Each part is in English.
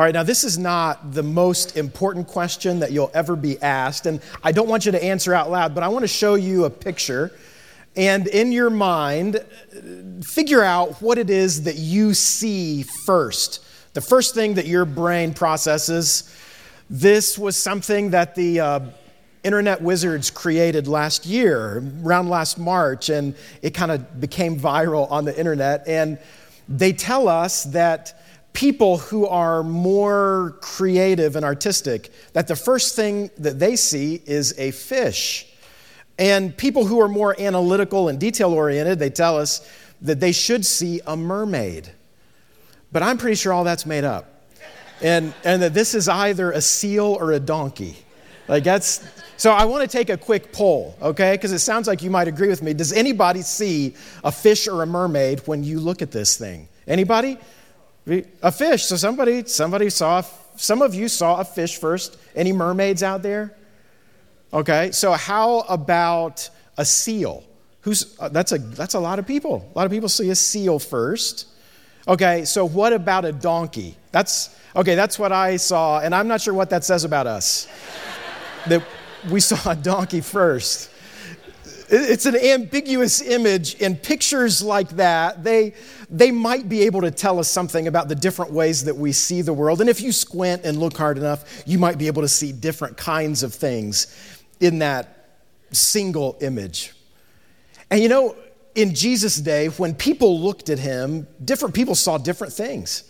All right, now this is not the most important question that you'll ever be asked, and I don't want you to answer out loud, but I want to show you a picture. And in your mind, figure out what it is that you see first. The first thing that your brain processes. This was something that the uh, internet wizards created last year, around last March, and it kind of became viral on the internet. And they tell us that people who are more creative and artistic that the first thing that they see is a fish. And people who are more analytical and detail oriented, they tell us that they should see a mermaid. But I'm pretty sure all that's made up. And, and that this is either a seal or a donkey. Like that's so I want to take a quick poll, okay? Because it sounds like you might agree with me. Does anybody see a fish or a mermaid when you look at this thing? Anybody? A fish. So somebody, somebody saw, some of you saw a fish first. Any mermaids out there? Okay, so how about a seal? Who's, uh, that's, a, that's a lot of people. A lot of people see a seal first. Okay, so what about a donkey? That's, okay, that's what I saw, and I'm not sure what that says about us. that we saw a donkey first. It's an ambiguous image, and pictures like that, they, they might be able to tell us something about the different ways that we see the world. And if you squint and look hard enough, you might be able to see different kinds of things in that single image. And you know, in Jesus' day, when people looked at him, different people saw different things.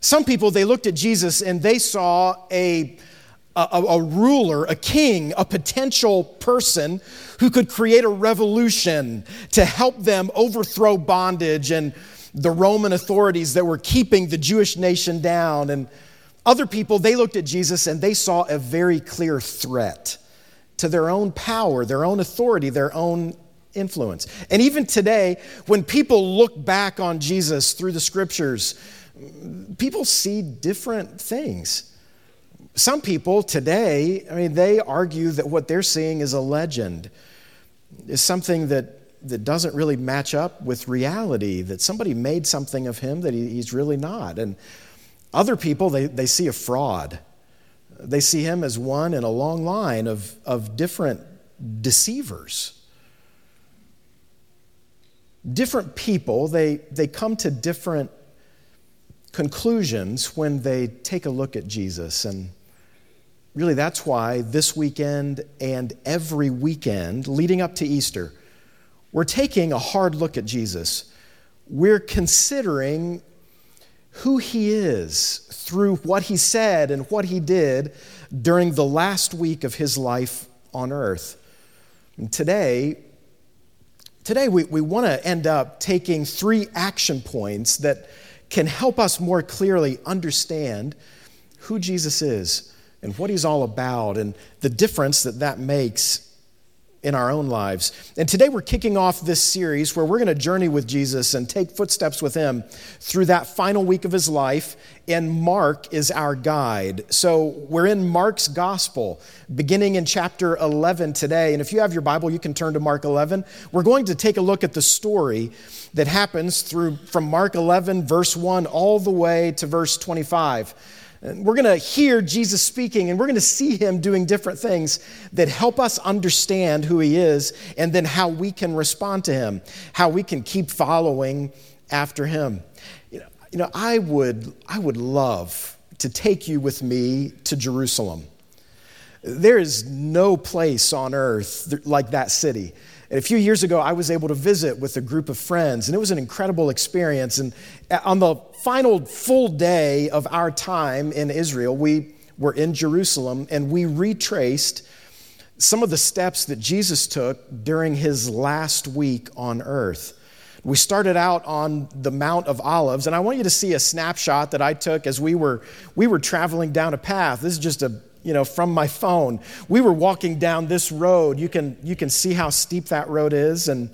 Some people, they looked at Jesus and they saw a a, a, ruler, a king, a potential person who could create a revolution to help them overthrow bondage and the Roman authorities that were keeping the Jewish nation down. And other people, they looked at Jesus and they saw a very clear threat to their own power, their own authority, their own influence. And even today, when people look back on Jesus through the scriptures, people see different things some people today, I mean, they argue that what they're seeing is a legend, is something that, that doesn't really match up with reality, that somebody made something of him that he, he's really not. And other people, they, they see a fraud. They see him as one in a long line of, of different deceivers. Different people, they, they come to different conclusions when they take a look at Jesus. And really, that's why this weekend and every weekend leading up to Easter, we're taking a hard look at Jesus. We're considering who he is through what he said and what he did during the last week of his life on earth. And today, today we, we want to end up taking three action points that can help us more clearly understand who Jesus is and what he's all about and the difference that that makes in our own lives. And today we're kicking off this series where we're going to journey with Jesus and take footsteps with him through that final week of his life. And Mark is our guide. So we're in Mark's gospel, beginning in chapter 11 today. And if you have your Bible, you can turn to Mark 11. We're going to take a look at the story that happens through from Mark 11, verse 1, all the way to verse 25. And we're going to hear Jesus speaking and we're going to see him doing different things that help us understand who he is and then how we can respond to him, how we can keep following after him. You know, you know I, would, I would love to take you with me to Jerusalem. There is no place on earth like that city. And a few years ago, I was able to visit with a group of friends, and it was an incredible experience. And on the final full day of our time in Israel, we were in Jerusalem and we retraced some of the steps that Jesus took during his last week on earth. We started out on the Mount of Olives, and I want you to see a snapshot that I took as we were, we were traveling down a path. This is just a you know, from my phone. We were walking down this road. You can, you can see how steep that road is. And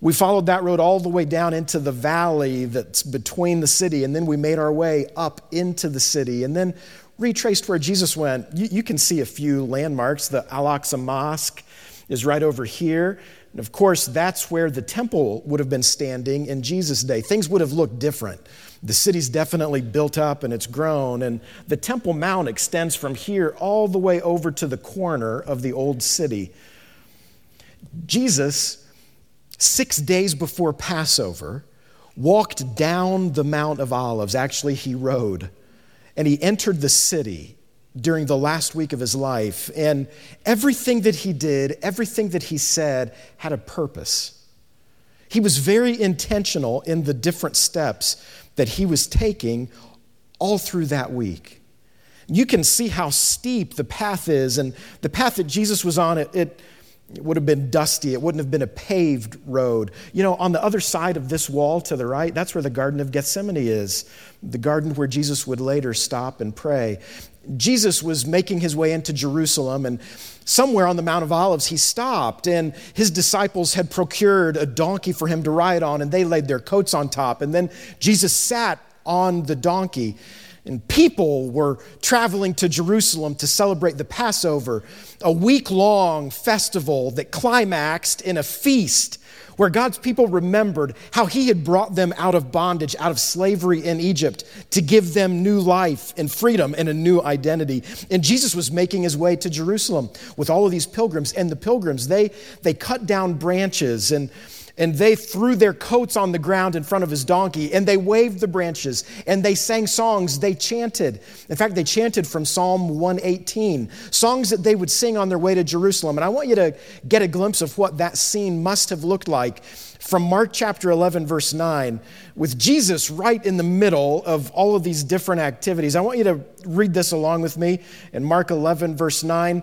we followed that road all the way down into the valley that's between the city. And then we made our way up into the city and then retraced where Jesus went. You, you can see a few landmarks. The Al Aqsa Mosque is right over here. And of course, that's where the temple would have been standing in Jesus' day. Things would have looked different The city's definitely built up and it's grown, and the Temple Mount extends from here all the way over to the corner of the old city. Jesus, six days before Passover, walked down the Mount of Olives. Actually, he rode, and he entered the city during the last week of his life. And everything that he did, everything that he said, had a purpose. He was very intentional in the different steps that he was taking all through that week. You can see how steep the path is, and the path that Jesus was on, it, it, it would have been dusty. It wouldn't have been a paved road. You know, on the other side of this wall to the right, that's where the Garden of Gethsemane is, the garden where Jesus would later stop and pray. Jesus was making his way into Jerusalem, and somewhere on the Mount of Olives, he stopped, and his disciples had procured a donkey for him to ride on, and they laid their coats on top. And then Jesus sat on the donkey, and people were traveling to Jerusalem to celebrate the Passover, a week long festival that climaxed in a feast where God's people remembered how He had brought them out of bondage, out of slavery in Egypt, to give them new life and freedom and a new identity. And Jesus was making his way to Jerusalem with all of these pilgrims. And the pilgrims, they, they cut down branches and and they threw their coats on the ground in front of his donkey and they waved the branches and they sang songs. They chanted. In fact they chanted from psalm 118 songs that they would sing on their way to jerusalem. And i want you to get a glimpse of what that scene must have looked like from mark chapter 11 verse 9 with jesus right in the middle of all of these different activities. I want you to read this along with me in mark 11 verse 9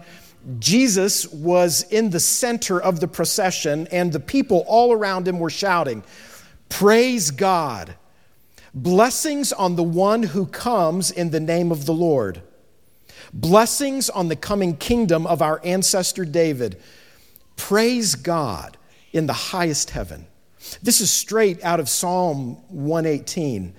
Jesus was in the center of the procession, and the people all around him were shouting, Praise God! Blessings on the one who comes in the name of the Lord. Blessings on the coming kingdom of our ancestor David. Praise God in the highest heaven. This is straight out of Psalm 118.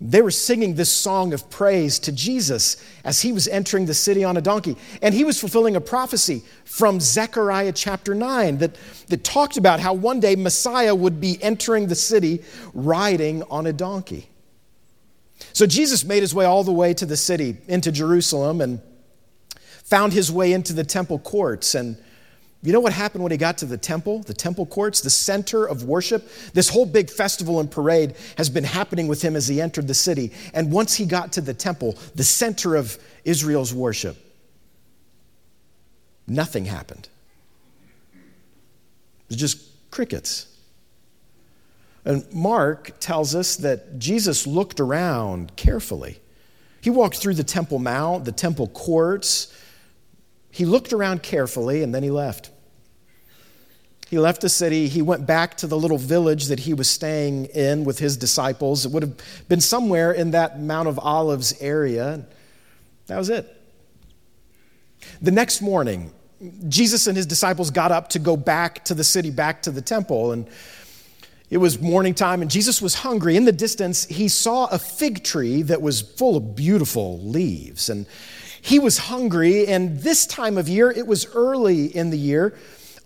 They were singing this song of praise to Jesus as he was entering the city on a donkey. And he was fulfilling a prophecy from Zechariah chapter 9 that, that talked about how one day Messiah would be entering the city riding on a donkey. So Jesus made his way all the way to the city, into Jerusalem, and found his way into the temple courts. And you know what happened when he got to the temple, the temple courts, the center of worship? This whole big festival and parade has been happening with him as he entered the city. And once he got to the temple, the center of Israel's worship, nothing happened. It was just crickets. And Mark tells us that Jesus looked around carefully. He walked through the Temple Mount, the temple courts. He looked around carefully and then he left. He left the city. He went back to the little village that he was staying in with his disciples. It would have been somewhere in that Mount of Olives area. That was it. The next morning, Jesus and his disciples got up to go back to the city, back to the temple. And it was morning time, and Jesus was hungry. In the distance, he saw a fig tree that was full of beautiful leaves. And he was hungry, and this time of year, it was early in the year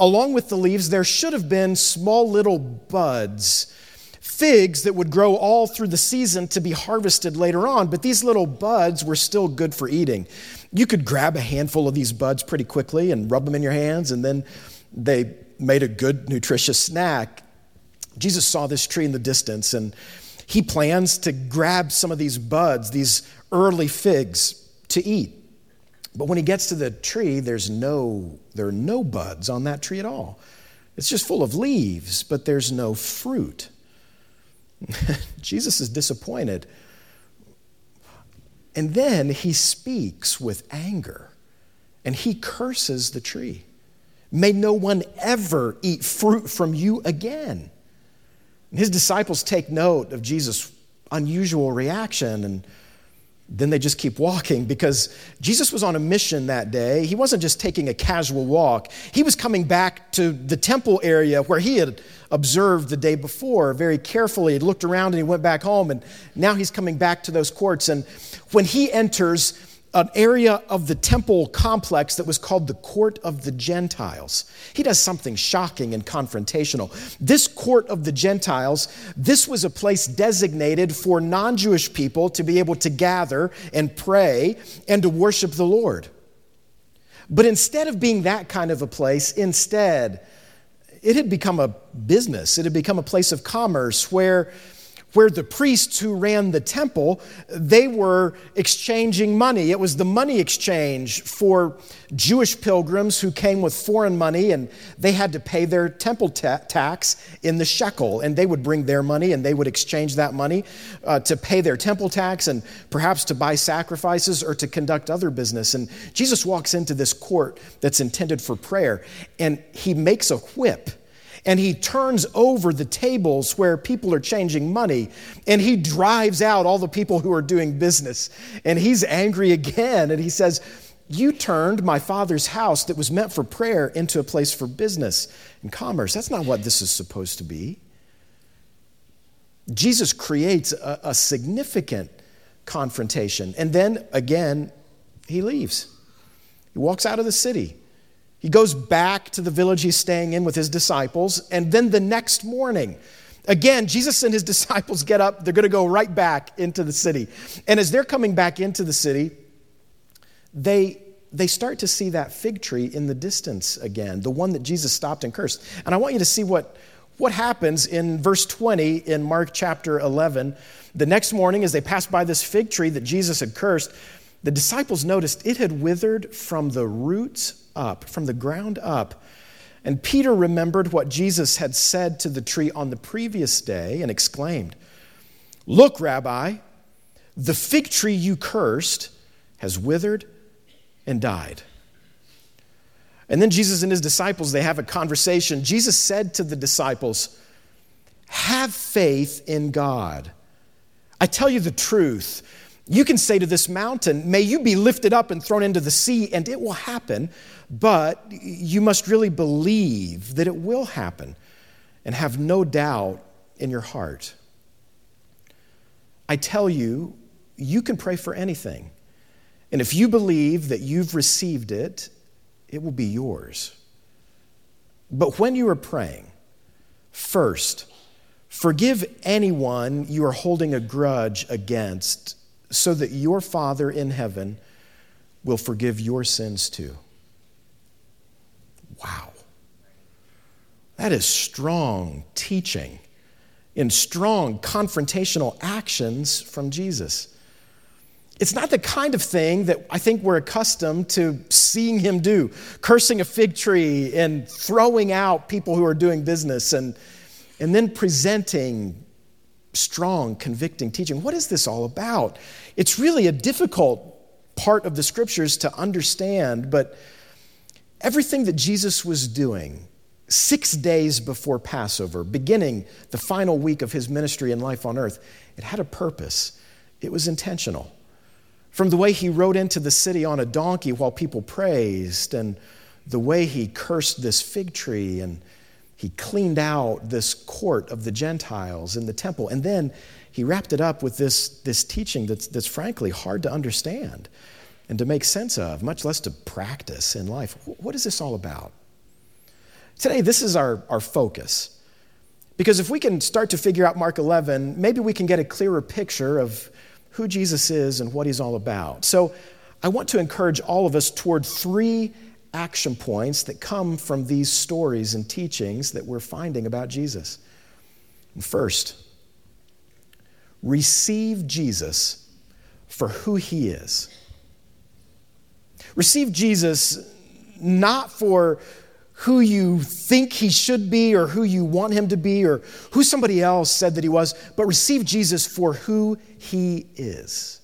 along with the leaves, there should have been small little buds, figs that would grow all through the season to be harvested later on. But these little buds were still good for eating. You could grab a handful of these buds pretty quickly and rub them in your hands, and then they made a good, nutritious snack. Jesus saw this tree in the distance, and he plans to grab some of these buds, these early figs, to eat. But when he gets to the tree, there's no, there are no buds on that tree at all. It's just full of leaves, but there's no fruit. Jesus is disappointed. And then he speaks with anger and he curses the tree. May no one ever eat fruit from you again. And his disciples take note of Jesus' unusual reaction and then they just keep walking because Jesus was on a mission that day. He wasn't just taking a casual walk, he was coming back to the temple area where he had observed the day before very carefully. He looked around and he went back home, and now he's coming back to those courts. And when he enters, an area of the temple complex that was called the court of the Gentiles. He does something shocking and confrontational. This court of the Gentiles, this was a place designated for non Jewish people to be able to gather and pray and to worship the Lord. But instead of being that kind of a place, instead, it had become a business, it had become a place of commerce where where the priests who ran the temple they were exchanging money. It was the money exchange for jewish pilgrims who came with foreign money and they had to pay their temple ta- tax in the shekel and they would bring their money and they would exchange that money uh, to pay their temple tax and perhaps to buy sacrifices or to conduct other business. And jesus walks into this court that's intended for prayer and he makes a whip and he turns over the tables where people are changing money and he drives out all the people who are doing business. And he's angry again and he says, You turned my father's house that was meant for prayer into a place for business and commerce. That's not what this is supposed to be. Jesus creates a, a significant confrontation. And then again, he leaves. He walks out of the city. He goes back to the village he's staying in with his disciples, and then the next morning, again, Jesus and his disciples get up. They're going to go right back into the city. And as they're coming back into the city, they, they start to see that fig tree in the distance again, the one that Jesus stopped and cursed. And I want you to see what, what happens in verse 20 in Mark chapter 11. The next morning, as they passed by this fig tree that Jesus had cursed, the disciples noticed it had withered from the roots up, from the ground up. And Peter remembered what Jesus had said to the tree on the previous day and exclaimed, Look, Rabbi, the fig tree you cursed has withered and died. And then Jesus and his disciples, they have a conversation. Jesus said to the disciples, Have faith in God. I tell you the truth. You can say to this mountain, May you be lifted up and thrown into the sea, and it will happen. But you must really believe that it will happen and have no doubt in your heart. I tell you, you can pray for anything. And if you believe that you've received it, it will be yours. But when you are praying, first, forgive anyone you are holding a grudge against so that your Father in heaven will forgive your sins too. Wow. That is strong teaching and strong confrontational actions from Jesus. It's not the kind of thing that I think we're accustomed to seeing him do, cursing a fig tree and throwing out people who are doing business and, and then presenting strong, convicting teaching. What is this all about? It's really a difficult part of the scriptures to understand, but everything that Jesus was doing six days before Passover, beginning the final week of his ministry and life on earth, it had a purpose. It was intentional. From the way he rode into the city on a donkey while people praised, and the way he cursed this fig tree and he cleaned out this court of the Gentiles in the temple. And then he wrapped it up with this, this teaching that's, that's frankly hard to understand and to make sense of, much less to practice in life. What is this all about? Today, this is our, our focus. Because if we can start to figure out Mark 11, maybe we can get a clearer picture of who Jesus is and what he's all about. So I want to encourage all of us toward three action points that come from these stories and teachings that we're finding about Jesus. First, receive Jesus for who he is. Receive Jesus not for who you think he should be or who you want him to be or who somebody else said that he was, but receive Jesus for who he is.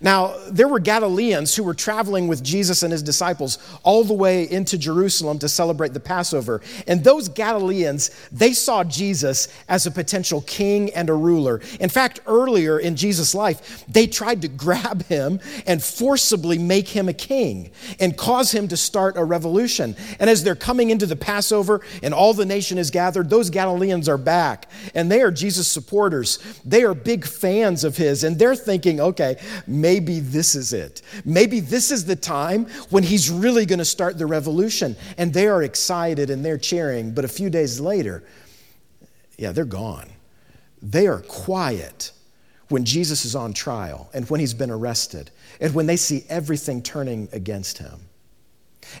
Now, there were Galileans who were traveling with Jesus and his disciples all the way into Jerusalem to celebrate the Passover. And those Galileans, they saw Jesus as a potential king and a ruler. In fact, earlier in Jesus' life, they tried to grab him and forcibly make him a king and cause him to start a revolution. And as they're coming into the Passover and all the nation is gathered, those Galileans are back and they are Jesus supporters. They are big fans of his and they're thinking, okay, maybe this is it. Maybe this is the time when he's really going to start the revolution. And they are excited and they're cheering. But a few days later, yeah, they're gone. They are quiet when Jesus is on trial and when he's been arrested and when they see everything turning against him.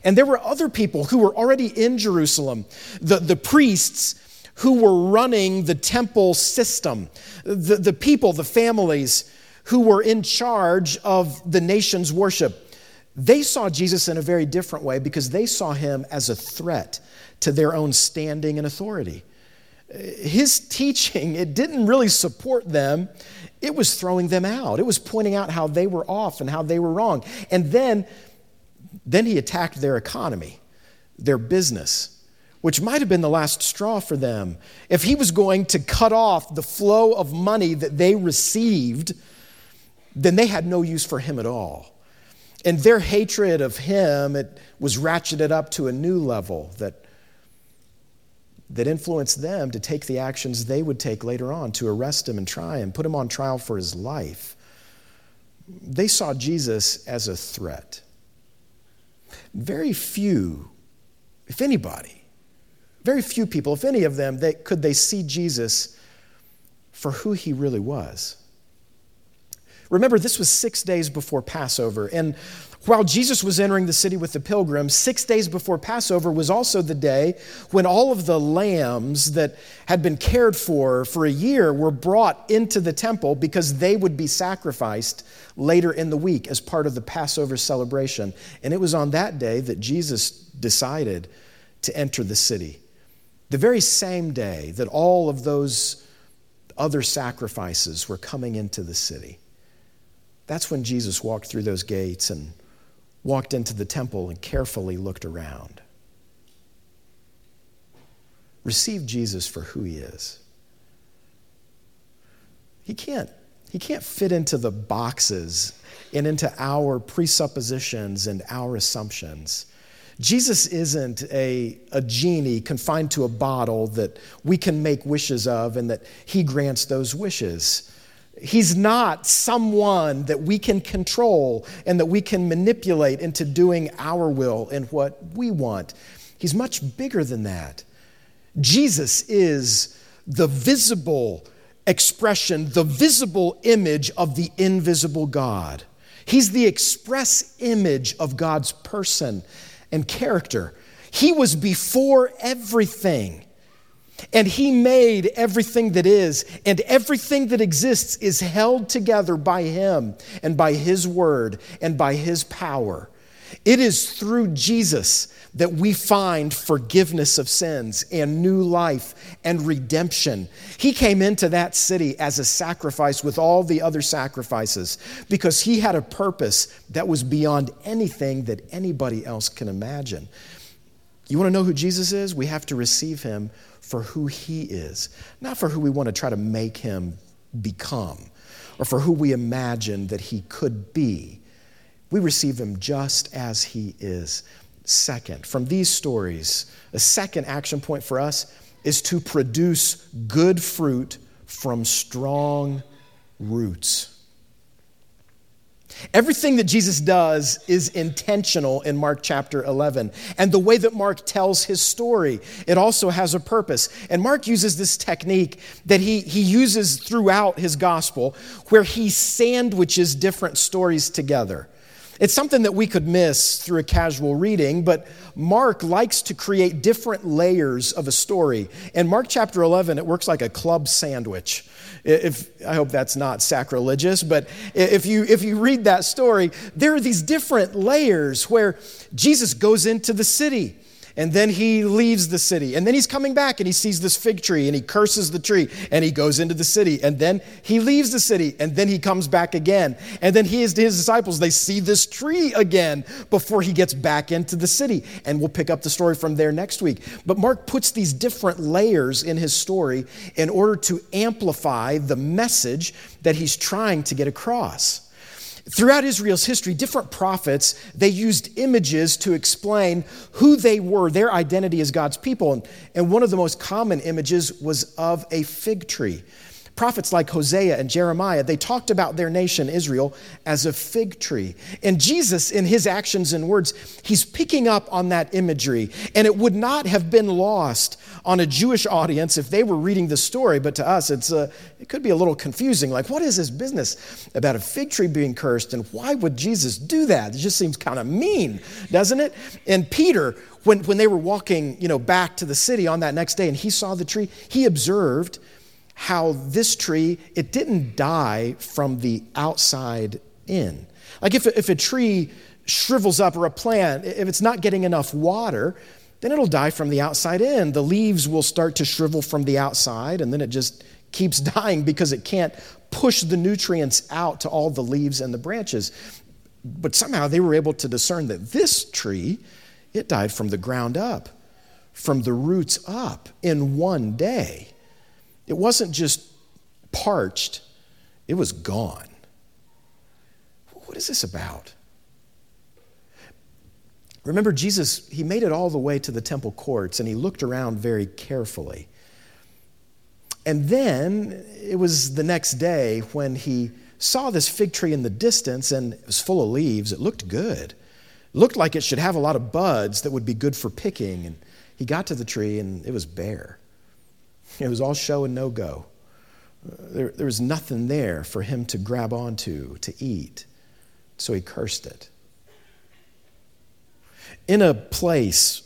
And there were other people who were already in Jerusalem, the, the priests who were running the temple system, the, the people, the families who were in charge of the nation's worship. They saw Jesus in a very different way because they saw him as a threat to their own standing and authority. His teaching, it didn't really support them, it was throwing them out. It was pointing out how they were off and how they were wrong. And then, then he attacked their economy, their business which might have been the last straw for them. If he was going to cut off the flow of money that they received, then they had no use for him at all. And their hatred of him it was ratcheted up to a new level that, that influenced them to take the actions they would take later on to arrest him and try him, put him on trial for his life. They saw Jesus as a threat. Very few, if anybody, very few people, if any of them, they, could they see Jesus for who he really was. Remember, this was six days before Passover. And while Jesus was entering the city with the pilgrims, six days before Passover was also the day when all of the lambs that had been cared for for a year were brought into the temple because they would be sacrificed later in the week as part of the Passover celebration. And it was on that day that Jesus decided to enter the city. The very same day that all of those other sacrifices were coming into the city. That's when Jesus walked through those gates and walked into the temple and carefully looked around. Receive Jesus for who he is. He can't, he can't fit into the boxes and into our presuppositions and our assumptions. Jesus isn't a, a genie confined to a bottle that we can make wishes of and that he grants those wishes. He's not someone that we can control and that we can manipulate into doing our will and what we want. He's much bigger than that. Jesus is the visible expression, the visible image of the invisible God. He's the express image of God's person and character. He was before everything. And he made everything that is, and everything that exists is held together by him and by his word and by his power. It is through Jesus that we find forgiveness of sins and new life and redemption. He came into that city as a sacrifice with all the other sacrifices because he had a purpose that was beyond anything that anybody else can imagine. You want to know who Jesus is? We have to receive him for who he is, not for who we want to try to make him become or for who we imagine that he could be. We receive him just as he is. Second, from these stories, a second action point for us is to produce good fruit from strong roots. Everything that Jesus does is intentional in Mark chapter 11. And the way that Mark tells his story, it also has a purpose. And Mark uses this technique that he, he uses throughout his gospel where he sandwiches different stories together. It's something that we could miss through a casual reading, but Mark likes to create different layers of a story. In Mark chapter 11, it works like a club sandwich. If, I hope that's not sacrilegious, but if you, if you read that story, there are these different layers where Jesus goes into the city and then he leaves the city. And then he's coming back and he sees this fig tree and he curses the tree and he goes into the city. And then he leaves the city and then he comes back again. And then he is to his disciples, they see this tree again before he gets back into the city. And we'll pick up the story from there next week. But Mark puts these different layers in his story in order to amplify the message that he's trying to get across. Throughout Israel's history, different prophets, they used images to explain who they were, their identity as God's people. And one of the most common images was of a fig tree. Prophets like Hosea and Jeremiah, they talked about their nation, Israel, as a fig tree. And Jesus, in his actions and words, he's picking up on that imagery. And it would not have been lost on a Jewish audience if they were reading the story, but to us, it's a, it could be a little confusing. Like, what is this business about a fig tree being cursed, and why would Jesus do that? It just seems kind of mean, doesn't it? And Peter, when, when they were walking you know, back to the city on that next day and he saw the tree, he observed how this tree, it didn't die from the outside in. Like if, if a tree shrivels up or a plant, if it's not getting enough water, then it'll die from the outside in. The leaves will start to shrivel from the outside, and then it just keeps dying because it can't push the nutrients out to all the leaves and the branches. But somehow they were able to discern that this tree, it died from the ground up, from the roots up in one day. It wasn't just parched, it was gone. What is this about? Remember, Jesus, he made it all the way to the temple courts and he looked around very carefully. And then it was the next day when he saw this fig tree in the distance and it was full of leaves. It looked good. It looked like it should have a lot of buds that would be good for picking. And he got to the tree and it was bare. It was all show and no go. There, there was nothing there for him to grab onto, to eat. So he cursed it. In a place,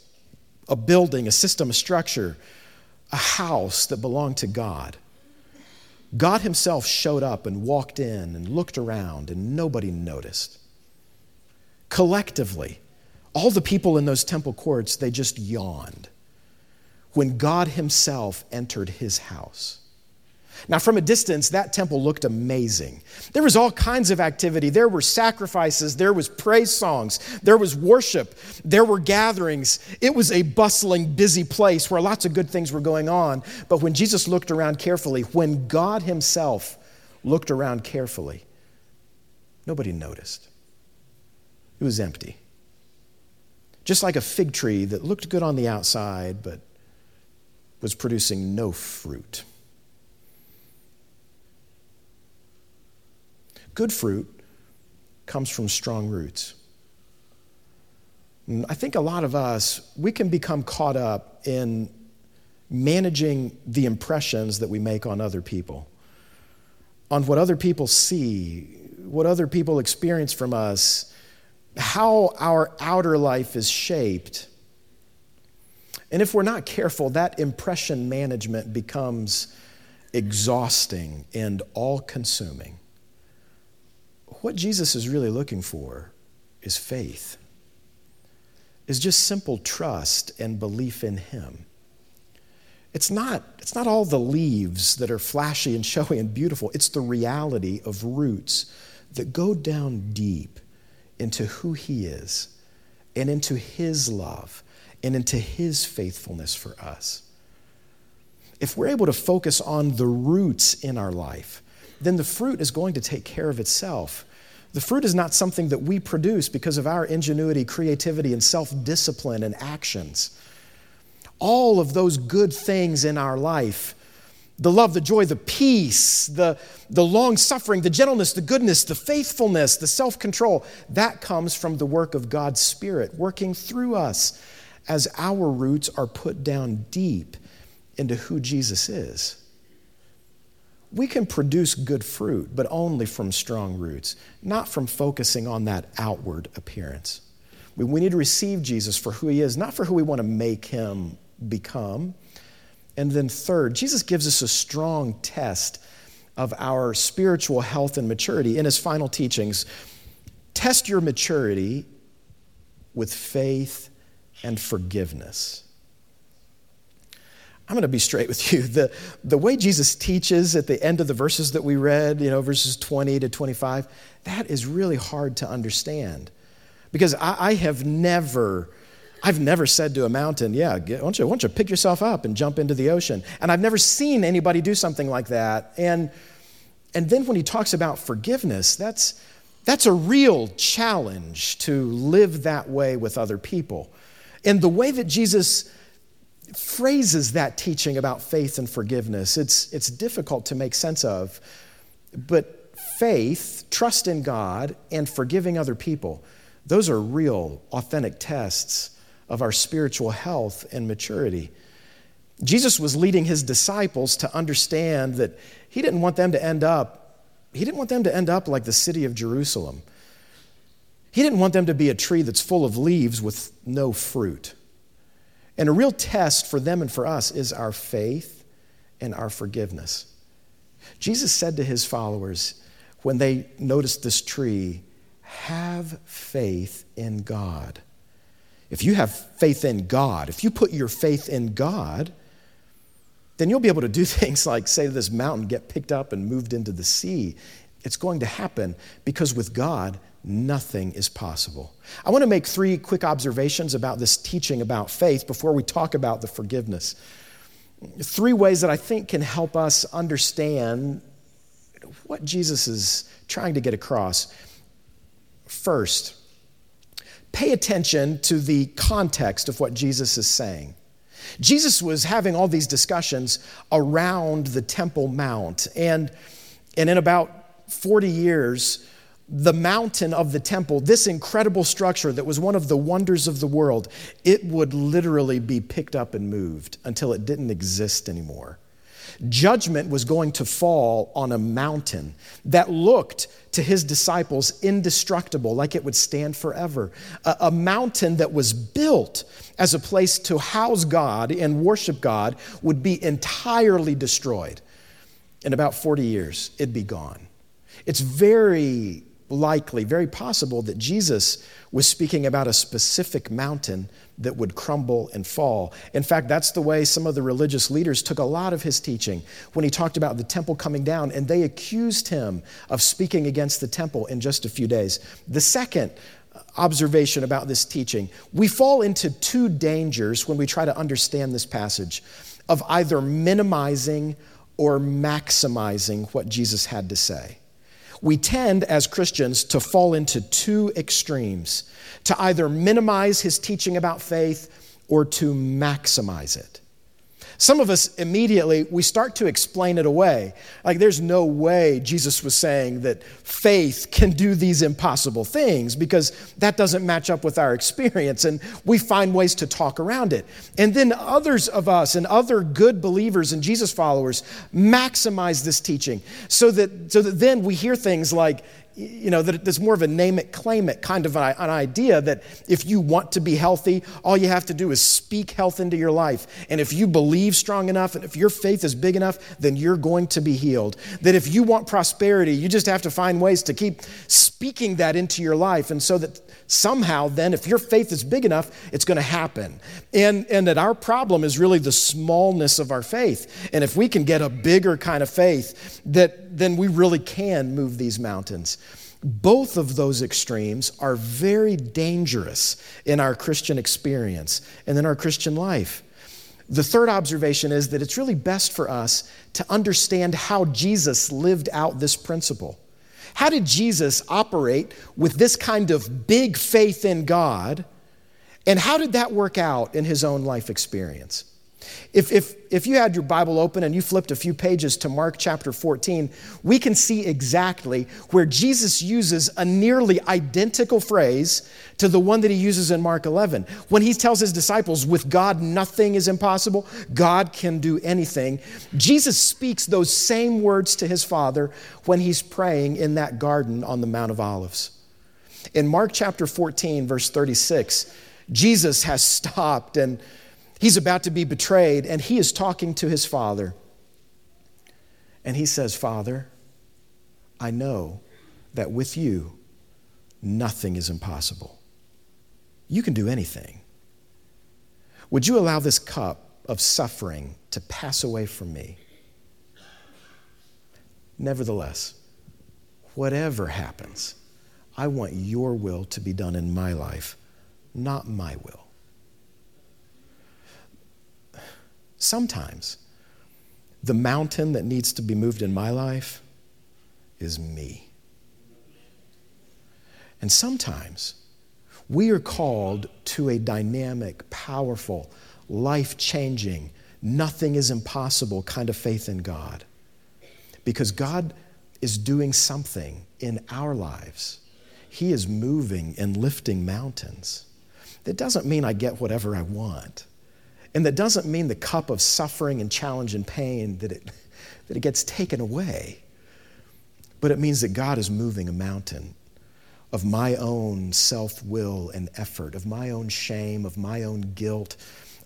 a building, a system, a structure, a house that belonged to God, God Himself showed up and walked in and looked around, and nobody noticed. Collectively, all the people in those temple courts, they just yawned when God Himself entered His house. Now, from a distance, that temple looked amazing. There was all kinds of activity. There were sacrifices, there was praise songs, there was worship, there were gatherings. It was a bustling, busy place where lots of good things were going on. But when Jesus looked around carefully, when God Himself looked around carefully, nobody noticed. It was empty. Just like a fig tree that looked good on the outside, but was producing no fruit. Good fruit comes from strong roots. I think a lot of us, we can become caught up in managing the impressions that we make on other people, on what other people see, what other people experience from us, how our outer life is shaped. And if we're not careful, that impression management becomes exhausting and all consuming what Jesus is really looking for is faith, is just simple trust and belief in Him. It's not, it's not all the leaves that are flashy and showy and beautiful. It's the reality of roots that go down deep into who He is and into His love and into His faithfulness for us. If we're able to focus on the roots in our life, then the fruit is going to take care of itself. The fruit is not something that we produce because of our ingenuity, creativity, and self discipline and actions. All of those good things in our life the love, the joy, the peace, the, the long suffering, the gentleness, the goodness, the faithfulness, the self control that comes from the work of God's Spirit working through us as our roots are put down deep into who Jesus is we can produce good fruit, but only from strong roots, not from focusing on that outward appearance. We, we need to receive Jesus for who he is, not for who we want to make him become. And then, third, Jesus gives us a strong test of our spiritual health and maturity in his final teachings. Test your maturity with faith and forgiveness. I'm going to be straight with you. The, the way Jesus teaches at the end of the verses that we read, you know, verses 20 to 25, that is really hard to understand. Because I, I have never, I've never said to a mountain, yeah, get, why, don't you, why don't you pick yourself up and jump into the ocean? And I've never seen anybody do something like that. And, and then when he talks about forgiveness, that's, that's a real challenge to live that way with other people. And the way that Jesus phrases that teaching about faith and forgiveness. It's, it's difficult to make sense of, but faith, trust in God, and forgiving other people, those are real, authentic tests of our spiritual health and maturity. Jesus was leading his disciples to understand that he didn't want them to end up, he didn't want them to end up like the city of Jerusalem. He didn't want them to be a tree that's full of leaves with no fruit. And a real test for them and for us is our faith and our forgiveness. Jesus said to his followers when they noticed this tree, Have faith in God. If you have faith in God, if you put your faith in God, then you'll be able to do things like say to this mountain, get picked up and moved into the sea. It's going to happen because with God, nothing is possible. I want to make three quick observations about this teaching about faith before we talk about the forgiveness. Three ways that I think can help us understand what Jesus is trying to get across. First, pay attention to the context of what Jesus is saying. Jesus was having all these discussions around the Temple Mount, and, and in about 40 years, the mountain of the temple, this incredible structure that was one of the wonders of the world, it would literally be picked up and moved until it didn't exist anymore. Judgment was going to fall on a mountain that looked to his disciples indestructible, like it would stand forever. A, a, mountain that was built as a place to house God and worship God would be entirely destroyed. In about 40 years, it'd be gone. It's very likely, very possible that Jesus was speaking about a specific mountain that would crumble and fall. In fact, that's the way some of the religious leaders took a lot of his teaching when he talked about the temple coming down, and they accused him of speaking against the temple in just a few days. The second observation about this teaching we fall into two dangers when we try to understand this passage of either minimizing or maximizing what Jesus had to say we tend as Christians to fall into two extremes to either minimize his teaching about faith or to maximize it. Some of us immediately, we start to explain it away. Like, there's no way Jesus was saying that faith can do these impossible things because that doesn't match up with our experience. And we find ways to talk around it. And then others of us and other good believers and Jesus followers maximize this teaching so that, so that then we hear things like, you know, that there's more of a name it, claim it kind of an, an, idea that if you want to be healthy, all you have to do is speak health into your life. And if you believe strong enough and if your faith is big enough, then you're going to be healed. That if you want prosperity, you just have to find ways to keep speaking that into your life. And so that somehow, then, if your faith is big enough, it's going to happen. And, and that our problem is really the smallness of our faith. And if we can get a bigger kind of faith, that then we really can move these mountains. Both of those extremes are very dangerous in our Christian experience and in our Christian life. The third observation is that it's really best for us to understand how Jesus lived out this principle. How did Jesus operate with this kind of big faith in God? And how did that work out in his own life experience? If, if, if you had your Bible open and you flipped a few pages to Mark chapter 14, we can see exactly where Jesus uses a nearly identical phrase to the one that he uses in Mark 11. When he tells his disciples, with God nothing is impossible, God can do anything, Jesus speaks those same words to his Father when he's praying in that garden on the Mount of Olives. In Mark chapter 14, verse 36, Jesus has stopped and He's about to be betrayed, and he is talking to his father. And he says, Father, I know that with you, nothing is impossible. You can do anything. Would you allow this cup of suffering to pass away from me? Nevertheless, whatever happens, I want your will to be done in my life, not my will. Sometimes the mountain that needs to be moved in my life is me. And sometimes we are called to a dynamic, powerful, life changing, nothing is impossible kind of faith in God. Because God is doing something in our lives. He is moving and lifting mountains. That doesn't mean I get whatever I want. And that doesn't mean the cup of suffering and challenge and pain that it, that it gets taken away. But it means that God is moving a mountain of my own self will and effort, of my own shame, of my own guilt,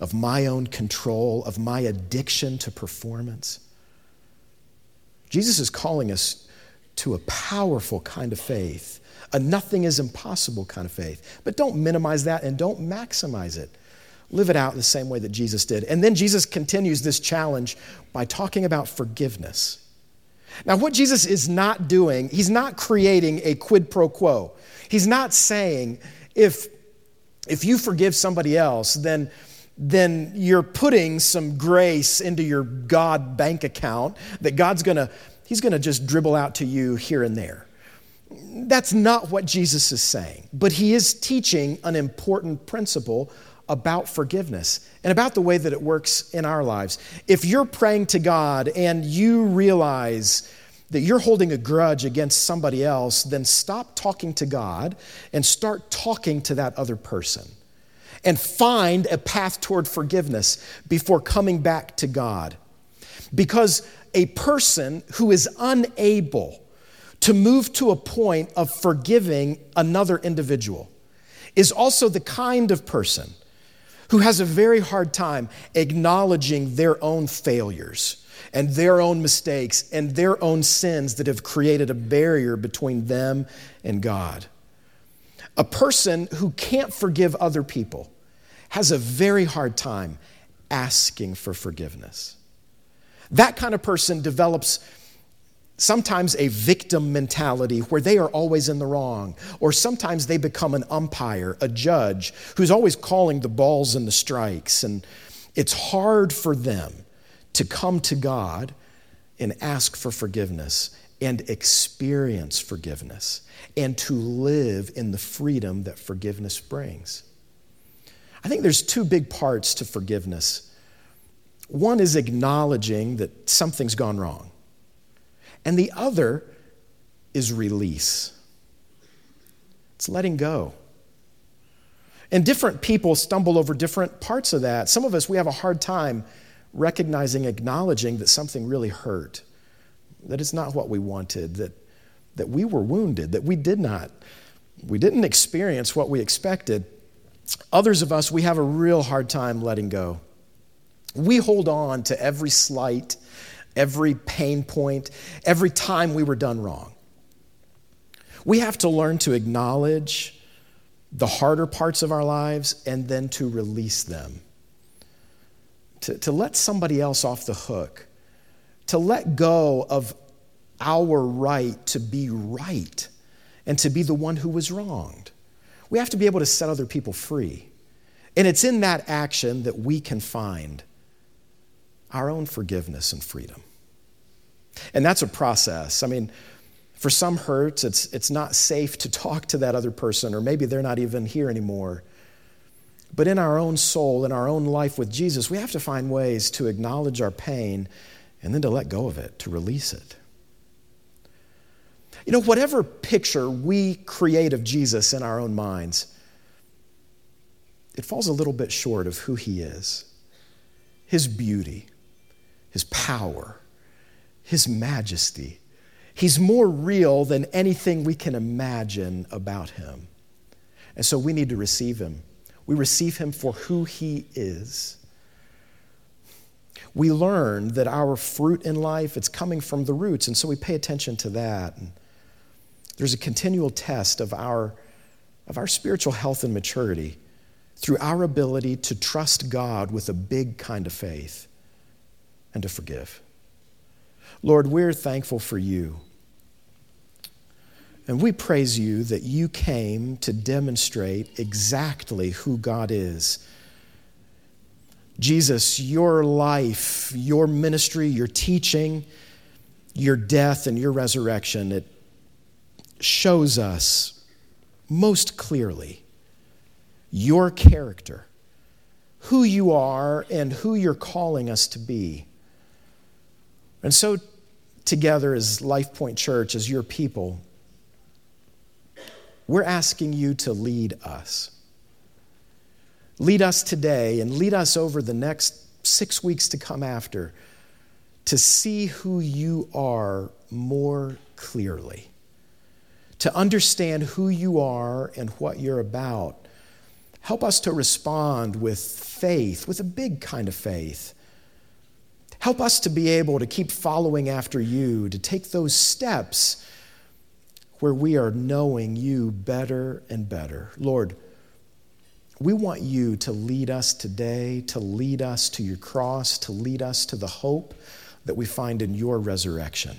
of my own control, of my addiction to performance. Jesus is calling us to a powerful kind of faith, a nothing is impossible kind of faith. But don't minimize that and don't maximize it. Live it out in the same way that Jesus did. And then Jesus continues this challenge by talking about forgiveness. Now, what Jesus is not doing, he's not creating a quid pro quo. He's not saying, if, if you forgive somebody else, then, then you're putting some grace into your God bank account that God's gonna, he's gonna just dribble out to you here and there. That's not what Jesus is saying, but he is teaching an important principle about forgiveness and about the way that it works in our lives. If you're praying to God and you realize that you're holding a grudge against somebody else, then stop talking to God and start talking to that other person. And find a path toward forgiveness before coming back to God. Because a person who is unable to move to a point of forgiving another individual is also the kind of person who has a very hard time acknowledging their own failures and their own mistakes and their own sins that have created a barrier between them and God. A person who can't forgive other people has a very hard time asking for forgiveness. That kind of person develops sometimes a victim mentality where they are always in the wrong, or sometimes they become an umpire, a judge who's always calling the balls and the strikes. And it's hard for them to come to God and ask for forgiveness and experience forgiveness and to live in the freedom that forgiveness brings. I think there's two big parts to forgiveness. One is acknowledging that something's gone wrong and the other is release. It's letting go. And different people stumble over different parts of that. Some of us, we have a hard time recognizing, acknowledging that something really hurt, that it's not what we wanted, that, that we were wounded, that we did not, we didn't experience what we expected. Others of us, we have a real hard time letting go. We hold on to every slight every pain point, every time we were done wrong. We have to learn to acknowledge the harder parts of our lives and then to release them. To, to let somebody else off the hook. To let go of our right to be right and to be the one who was wronged. We have to be able to set other people free. And it's in that action that we can find our own forgiveness and freedom. And that's a process. I mean, for some hurts, it's, it's not safe to talk to that other person, or maybe they're not even here anymore. But in our own soul, in our own life with Jesus, we have to find ways to acknowledge our pain and then to let go of it, to release it. You know, whatever picture we create of Jesus in our own minds, it falls a little bit short of who he is his beauty, his power, his majesty. He's more real than anything we can imagine about him. And so we need to receive him. We receive him for who he is. We learn that our fruit in life, it's coming from the roots, and so we pay attention to that. And there's a continual test of our, of our spiritual health and maturity through our ability to trust God with a big kind of faith and to forgive. Lord, we're thankful for you. And we praise you that you came to demonstrate exactly who God is. Jesus, your life, your ministry, your teaching, your death, and your resurrection, it shows us most clearly your character, who you are and who you're calling us to be. And so, together as LifePoint Church, as your people, we're asking you to lead us. Lead us today and lead us over the next six weeks to come after to see who you are more clearly, to understand who you are and what you're about. Help us to respond with faith, with a big kind of faith. Help us to be able to keep following after you, to take those steps where we are knowing you better and better. Lord, we want you to lead us today, to lead us to your cross, to lead us to the hope that we find in your resurrection.